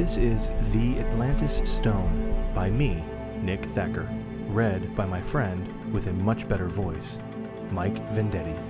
This is The Atlantis Stone by me, Nick Thacker, read by my friend with a much better voice, Mike Vendetti.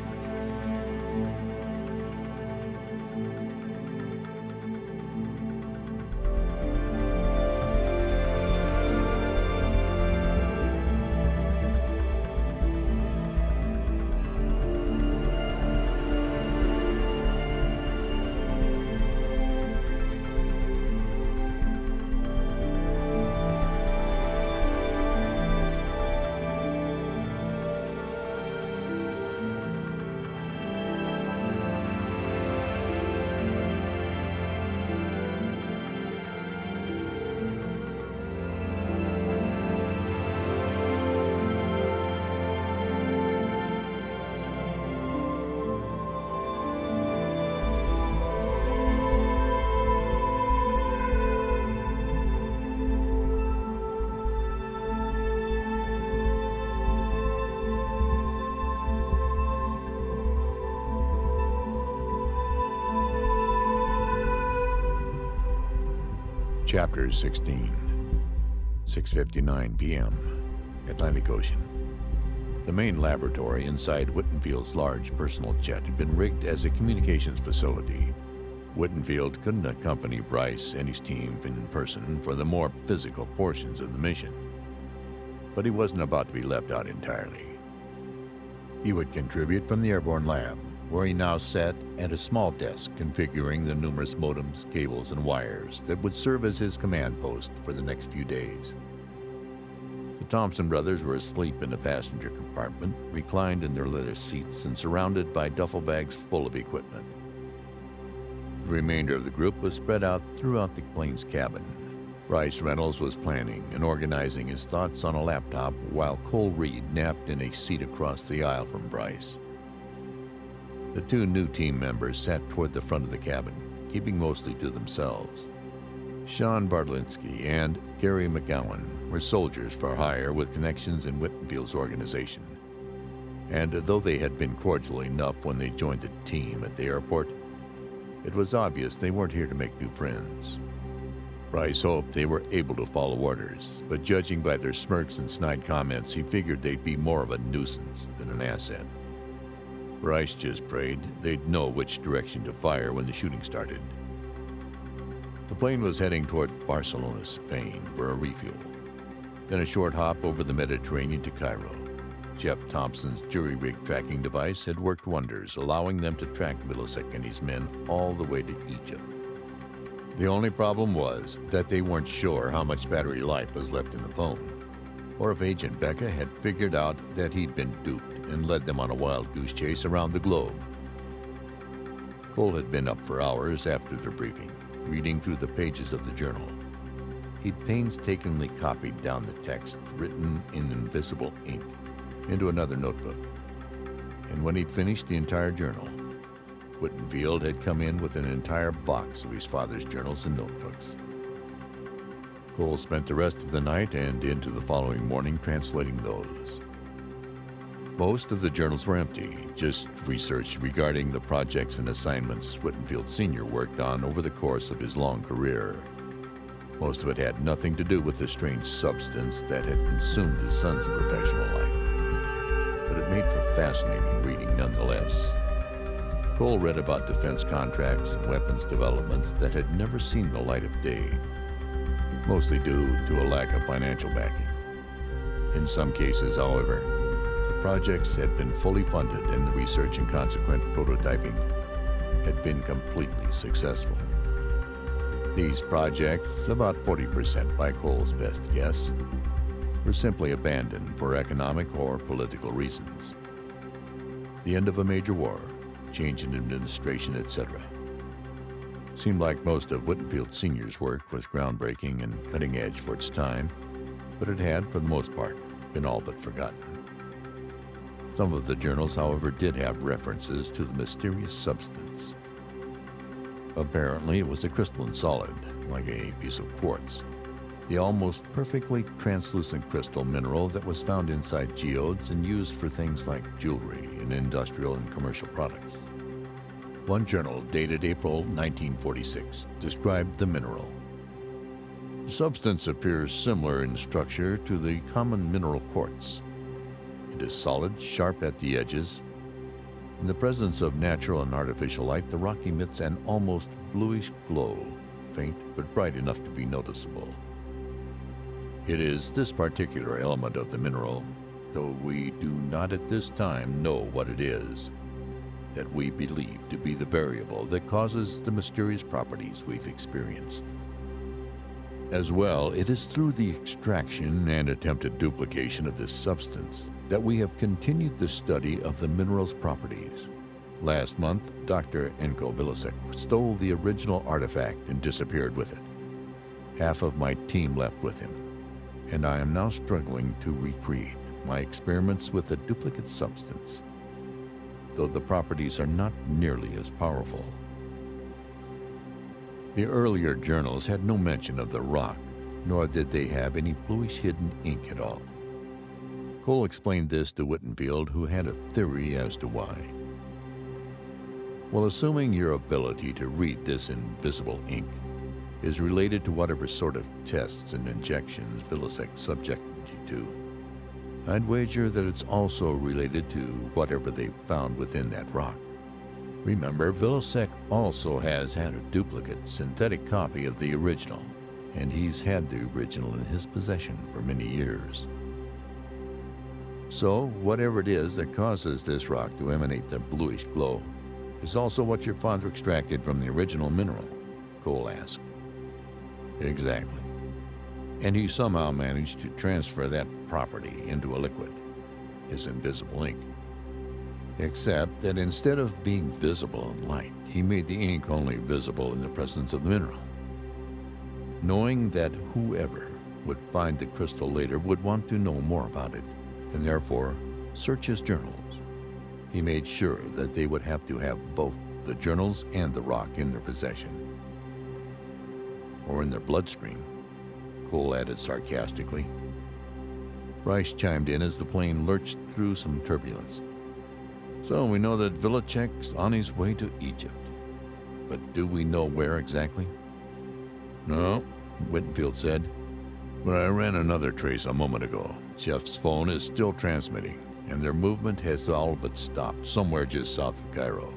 Chapter 16 6:59 p.m. Atlantic Ocean. The main laboratory inside Whittenfield's large personal jet had been rigged as a communications facility. Whittenfield couldn't accompany Bryce and his team in person for the more physical portions of the mission. But he wasn't about to be left out entirely. He would contribute from the airborne lab, where he now sat at a small desk configuring the numerous modems, cables, and wires that would serve as his command post for the next few days. The Thompson brothers were asleep in the passenger compartment, reclined in their leather seats and surrounded by duffel bags full of equipment. The remainder of the group was spread out throughout the plane's cabin. Bryce Reynolds was planning and organizing his thoughts on a laptop while Cole Reed napped in a seat across the aisle from Bryce. The two new team members sat toward the front of the cabin, keeping mostly to themselves. Sean Bartlinski and Gary McGowan were soldiers for hire with connections in Whittenfield's organization. And though they had been cordial enough when they joined the team at the airport, it was obvious they weren't here to make new friends. Bryce hoped they were able to follow orders, but judging by their smirks and snide comments, he figured they'd be more of a nuisance than an asset. Bryce just prayed they'd know which direction to fire when the shooting started. The plane was heading toward Barcelona, Spain for a refuel. Then a short hop over the Mediterranean to Cairo. Jeff Thompson's jury rig tracking device had worked wonders, allowing them to track Middlesex and his men all the way to Egypt. The only problem was that they weren't sure how much battery life was left in the phone, or if Agent Becca had figured out that he'd been duped and led them on a wild goose chase around the globe. Cole had been up for hours after their briefing, reading through the pages of the journal. He'd painstakingly copied down the text, written in invisible ink, into another notebook. And when he'd finished the entire journal, Whittenfield had come in with an entire box of his father's journals and notebooks. Cole spent the rest of the night and into the following morning translating those. Most of the journals were empty, just research regarding the projects and assignments Whittenfield Sr. worked on over the course of his long career. Most of it had nothing to do with the strange substance that had consumed his son's professional life. But it made for fascinating reading nonetheless. Cole read about defense contracts and weapons developments that had never seen the light of day, mostly due to a lack of financial backing. In some cases, however, projects had been fully funded and the research and consequent prototyping had been completely successful. These projects, about 40% by Cole's best guess, were simply abandoned for economic or political reasons. The end of a major war, change in administration, etc. Seemed like most of Whittenfield Sr.'s work was groundbreaking and cutting edge for its time, but it had, for the most part, been all but forgotten. Some of the journals, however, did have references to the mysterious substance. Apparently, it was a crystalline solid, like a piece of quartz. The almost perfectly translucent crystal mineral that was found inside geodes and used for things like jewelry and industrial and commercial products. One journal, dated April 1946, described the mineral The substance appears similar in structure to the common mineral quartz. Is solid, sharp at the edges. In the presence of natural and artificial light, the rock emits an almost bluish glow, faint but bright enough to be noticeable. It is this particular element of the mineral, though we do not at this time know what it is, that we believe to be the variable that causes the mysterious properties we've experienced. As well, it is through the extraction and attempted duplication of this substance that we have continued the study of the mineral's properties. Last month, Dr. Enko Vilasek stole the original artifact and disappeared with it. Half of my team left with him, and I am now struggling to recreate my experiments with a duplicate substance, though the properties are not nearly as powerful. The earlier journals had no mention of the rock, nor did they have any bluish hidden ink at all. Cole explained this to Whittenfield, who had a theory as to why. Well, assuming your ability to read this invisible ink is related to whatever sort of tests and injections Vilasek subjected you to, I'd wager that it's also related to whatever they found within that rock. Remember, Vilasek also has had a duplicate, synthetic copy of the original, and he's had the original in his possession for many years. So, whatever it is that causes this rock to emanate the bluish glow is also what your father extracted from the original mineral? Cole asked. Exactly. And he somehow managed to transfer that property into a liquid, his invisible ink except that instead of being visible in light, he made the ink only visible in the presence of the mineral. Knowing that whoever would find the crystal later would want to know more about it, and therefore search his journals, he made sure that they would have to have both the journals and the rock in their possession. Or in their bloodstream, Cole added sarcastically. Bryce chimed in as the plane lurched through some turbulence. So we know that Vilasek's on his way to Egypt. But do we know where exactly? No, Whittenfield said. But I ran another trace a moment ago. Chef's phone is still transmitting, and their movement has all but stopped somewhere just south of Cairo.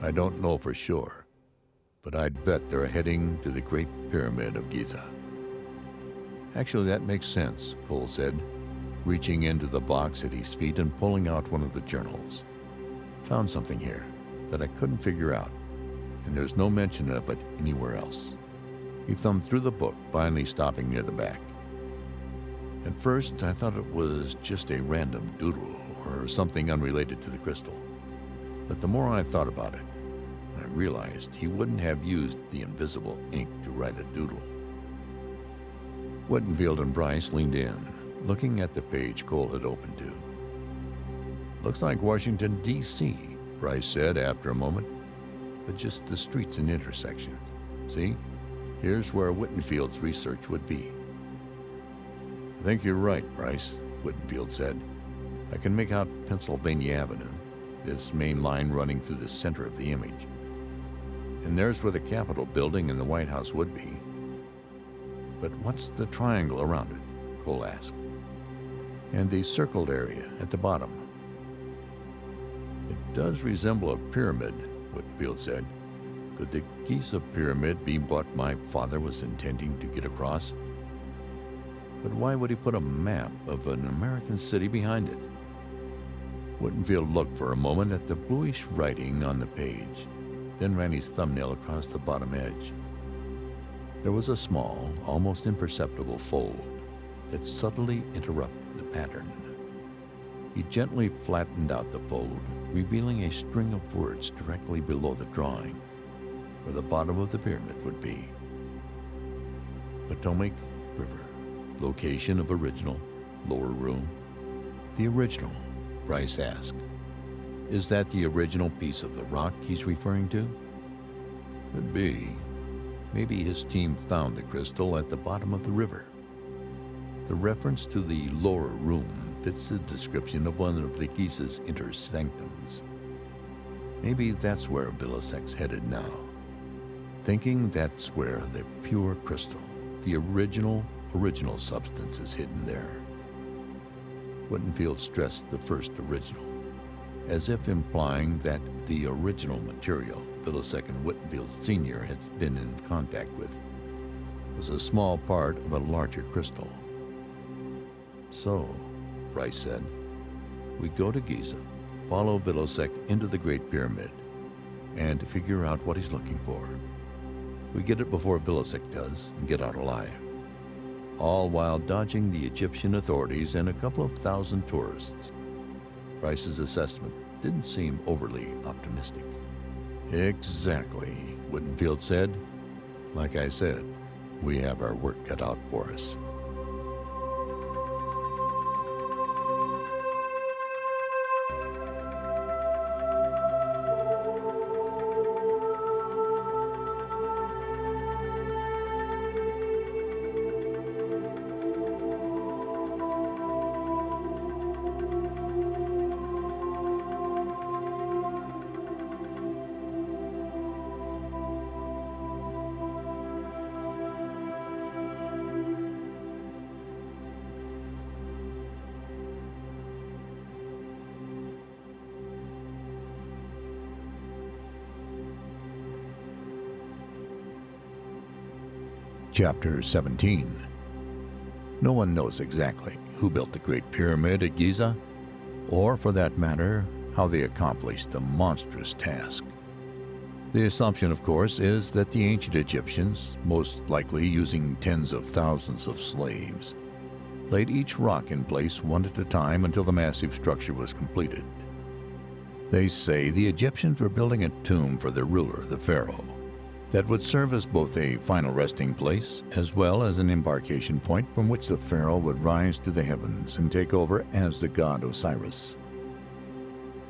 I don't know for sure, but I'd bet they're heading to the Great Pyramid of Giza. Actually, that makes sense, Cole said reaching into the box at his feet and pulling out one of the journals. Found something here that I couldn't figure out, and there's no mention of it anywhere else. He thumbed through the book, finally stopping near the back. At first, I thought it was just a random doodle or something unrelated to the crystal. But the more I thought about it, I realized he wouldn't have used the invisible ink to write a doodle. Whittenfield and Bryce leaned in, looking at the page Cole had opened to. Looks like Washington, D.C., Bryce said after a moment, but just the streets and intersections. See? Here's where Whittenfield's research would be. I think you're right, Bryce, Whittenfield said. I can make out Pennsylvania Avenue, this main line running through the center of the image. And there's where the Capitol building and the White House would be. But what's the triangle around it? Cole asked and the circled area at the bottom. It does resemble a pyramid, Whittenfield said. Could the Giza pyramid be what my father was intending to get across? But why would he put a map of an American city behind it? Whittenfield looked for a moment at the bluish writing on the page, then ran his thumbnail across the bottom edge. There was a small, almost imperceptible fold that subtly interrupted the pattern. He gently flattened out the fold, revealing a string of words directly below the drawing, where the bottom of the pyramid would be. Potomac River, location of original, lower room. The original, Bryce asked. Is that the original piece of the rock he's referring to? Could be. Maybe his team found the crystal at the bottom of the river. The reference to the lower room fits the description of one of the Giza's inner sanctums. Maybe that's where Vilasek's headed now, thinking that's where the pure crystal, the original, original substances hidden there. Whittenfield stressed the first original, as if implying that the original material Vilasek and Whittenfield Sr. had been in contact with was a small part of a larger crystal. So, Bryce said, we go to Giza, follow Vilasek into the Great Pyramid, and figure out what he's looking for. We get it before Vilasek does and get out alive, all while dodging the Egyptian authorities and a couple of thousand tourists. Bryce's assessment didn't seem overly optimistic. Exactly, Whittenfield said. Like I said, we have our work cut out for us. Chapter 17 No one knows exactly who built the Great Pyramid at Giza, or for that matter, how they accomplished the monstrous task. The assumption, of course, is that the ancient Egyptians, most likely using tens of thousands of slaves, laid each rock in place one at a time until the massive structure was completed. They say the Egyptians were building a tomb for their ruler, the pharaoh, that would serve as both a final resting place as well as an embarkation point from which the pharaoh would rise to the heavens and take over as the god Osiris.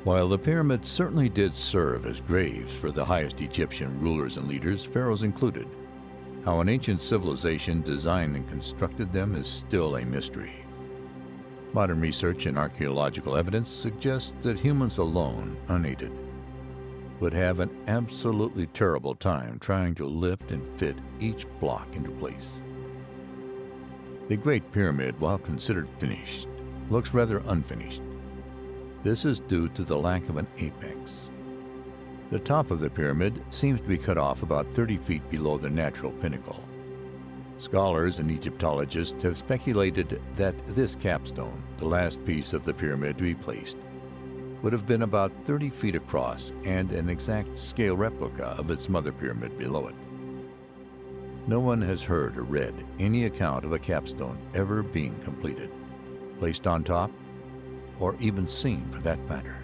While the pyramids certainly did serve as graves for the highest Egyptian rulers and leaders, pharaohs included, how an ancient civilization designed and constructed them is still a mystery. Modern research and archaeological evidence suggests that humans alone, unaided, would have an absolutely terrible time trying to lift and fit each block into place. The Great Pyramid, while considered finished, looks rather unfinished. This is due to the lack of an apex. The top of the pyramid seems to be cut off about 30 feet below the natural pinnacle. Scholars and Egyptologists have speculated that this capstone, the last piece of the pyramid to be placed, would have been about 30 feet across and an exact scale replica of its mother pyramid below it. No one has heard or read any account of a capstone ever being completed, placed on top, or even seen for that matter.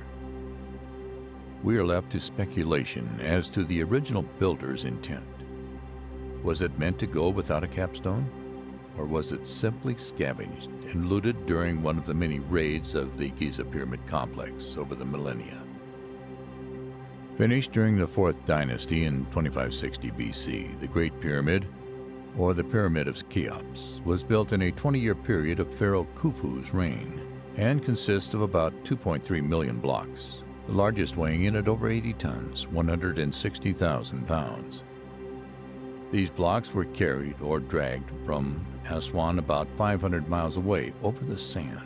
We are left to speculation as to the original builder's intent. Was it meant to go without a capstone? Or was it simply scavenged and looted during one of the many raids of the Giza Pyramid complex over the millennia? Finished during the Fourth Dynasty in 2560 BC, the Great Pyramid, or the Pyramid of Cheops, was built in a 20 year period of Pharaoh Khufu's reign and consists of about 2.3 million blocks, the largest weighing in at over 80 tons, 160,000 pounds. These blocks were carried or dragged from Aswan about 500 miles away over the sand.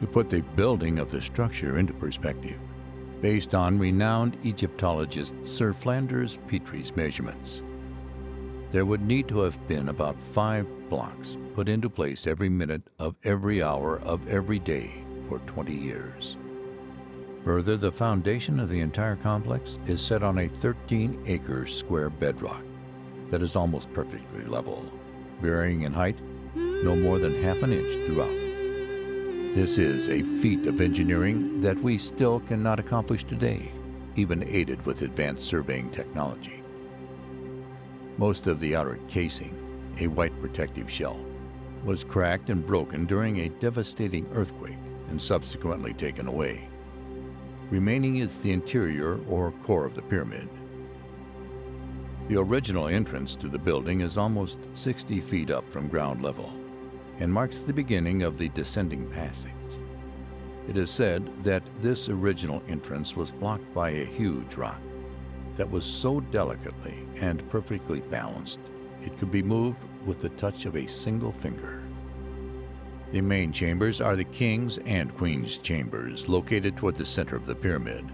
To put the building of the structure into perspective, based on renowned Egyptologist Sir Flinders Petrie's measurements, there would need to have been about five blocks put into place every minute of every hour of every day for 20 years. Further, the foundation of the entire complex is set on a 13 acre square bedrock that is almost perfectly level, varying in height no more than half an inch throughout. This is a feat of engineering that we still cannot accomplish today, even aided with advanced surveying technology. Most of the outer casing, a white protective shell, was cracked and broken during a devastating earthquake and subsequently taken away. Remaining is the interior or core of the pyramid, the original entrance to the building is almost 60 feet up from ground level and marks the beginning of the descending passage. It is said that this original entrance was blocked by a huge rock that was so delicately and perfectly balanced it could be moved with the touch of a single finger. The main chambers are the king's and queen's chambers, located toward the center of the pyramid.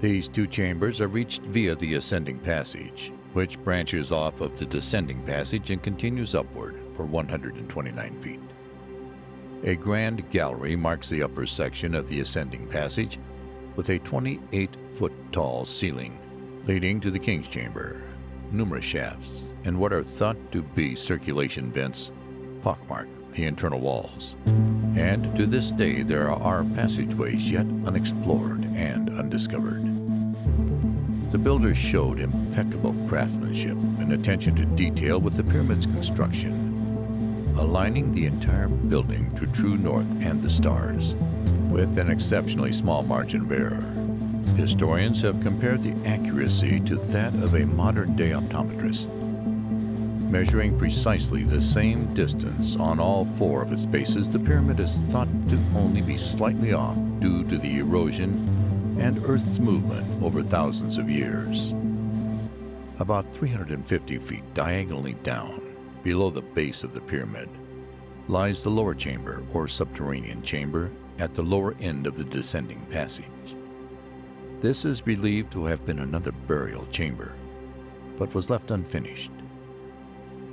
These two chambers are reached via the ascending passage, which branches off of the descending passage and continues upward for 129 feet. A grand gallery marks the upper section of the ascending passage with a 28 foot tall ceiling leading to the King's Chamber. Numerous shafts and what are thought to be circulation vents pockmark the internal walls. And to this day, there are passageways yet unexplored and undiscovered. The builders showed impeccable craftsmanship and attention to detail with the pyramid's construction, aligning the entire building to true north and the stars, with an exceptionally small margin of error. Historians have compared the accuracy to that of a modern day optometrist, measuring precisely the same distance on all four of its bases. The pyramid is thought to only be slightly off due to the erosion and Earth's movement over thousands of years. About 350 feet diagonally down, below the base of the pyramid, lies the lower chamber or subterranean chamber at the lower end of the descending passage. This is believed to have been another burial chamber, but was left unfinished.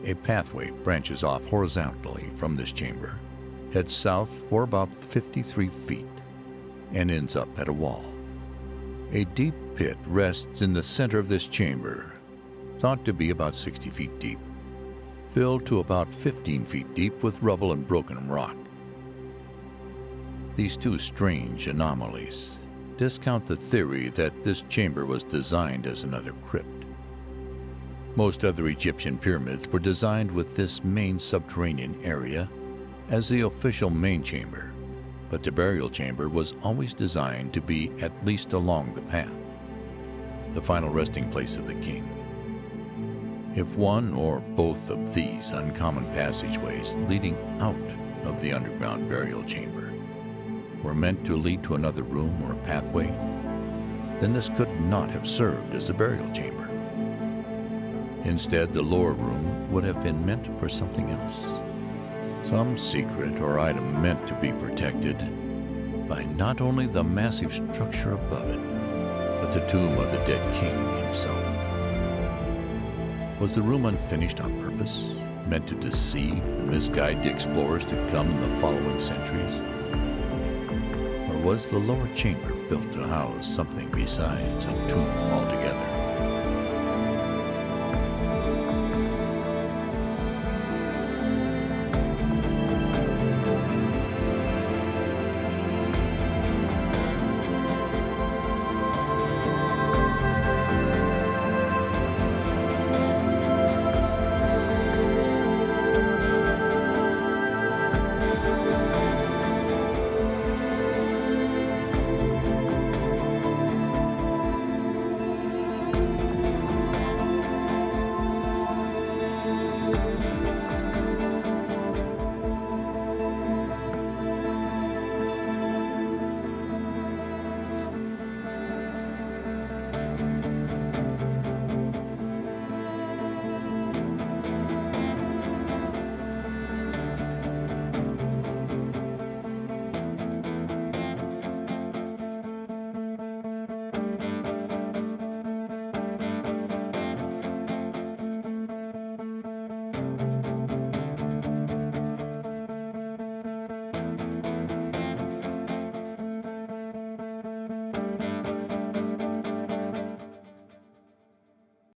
A pathway branches off horizontally from this chamber, heads south for about 53 feet, and ends up at a wall. A deep pit rests in the center of this chamber, thought to be about 60 feet deep, filled to about 15 feet deep with rubble and broken rock. These two strange anomalies discount the theory that this chamber was designed as another crypt. Most other Egyptian pyramids were designed with this main subterranean area as the official main chamber but the burial chamber was always designed to be at least along the path, the final resting place of the king. If one or both of these uncommon passageways leading out of the underground burial chamber were meant to lead to another room or pathway, then this could not have served as a burial chamber. Instead, the lower room would have been meant for something else some secret or item meant to be protected by not only the massive structure above it, but the tomb of the dead king himself. Was the room unfinished on purpose, meant to deceive and misguide the explorers to come in the following centuries? Or was the lower chamber built to house something besides a tomb altogether?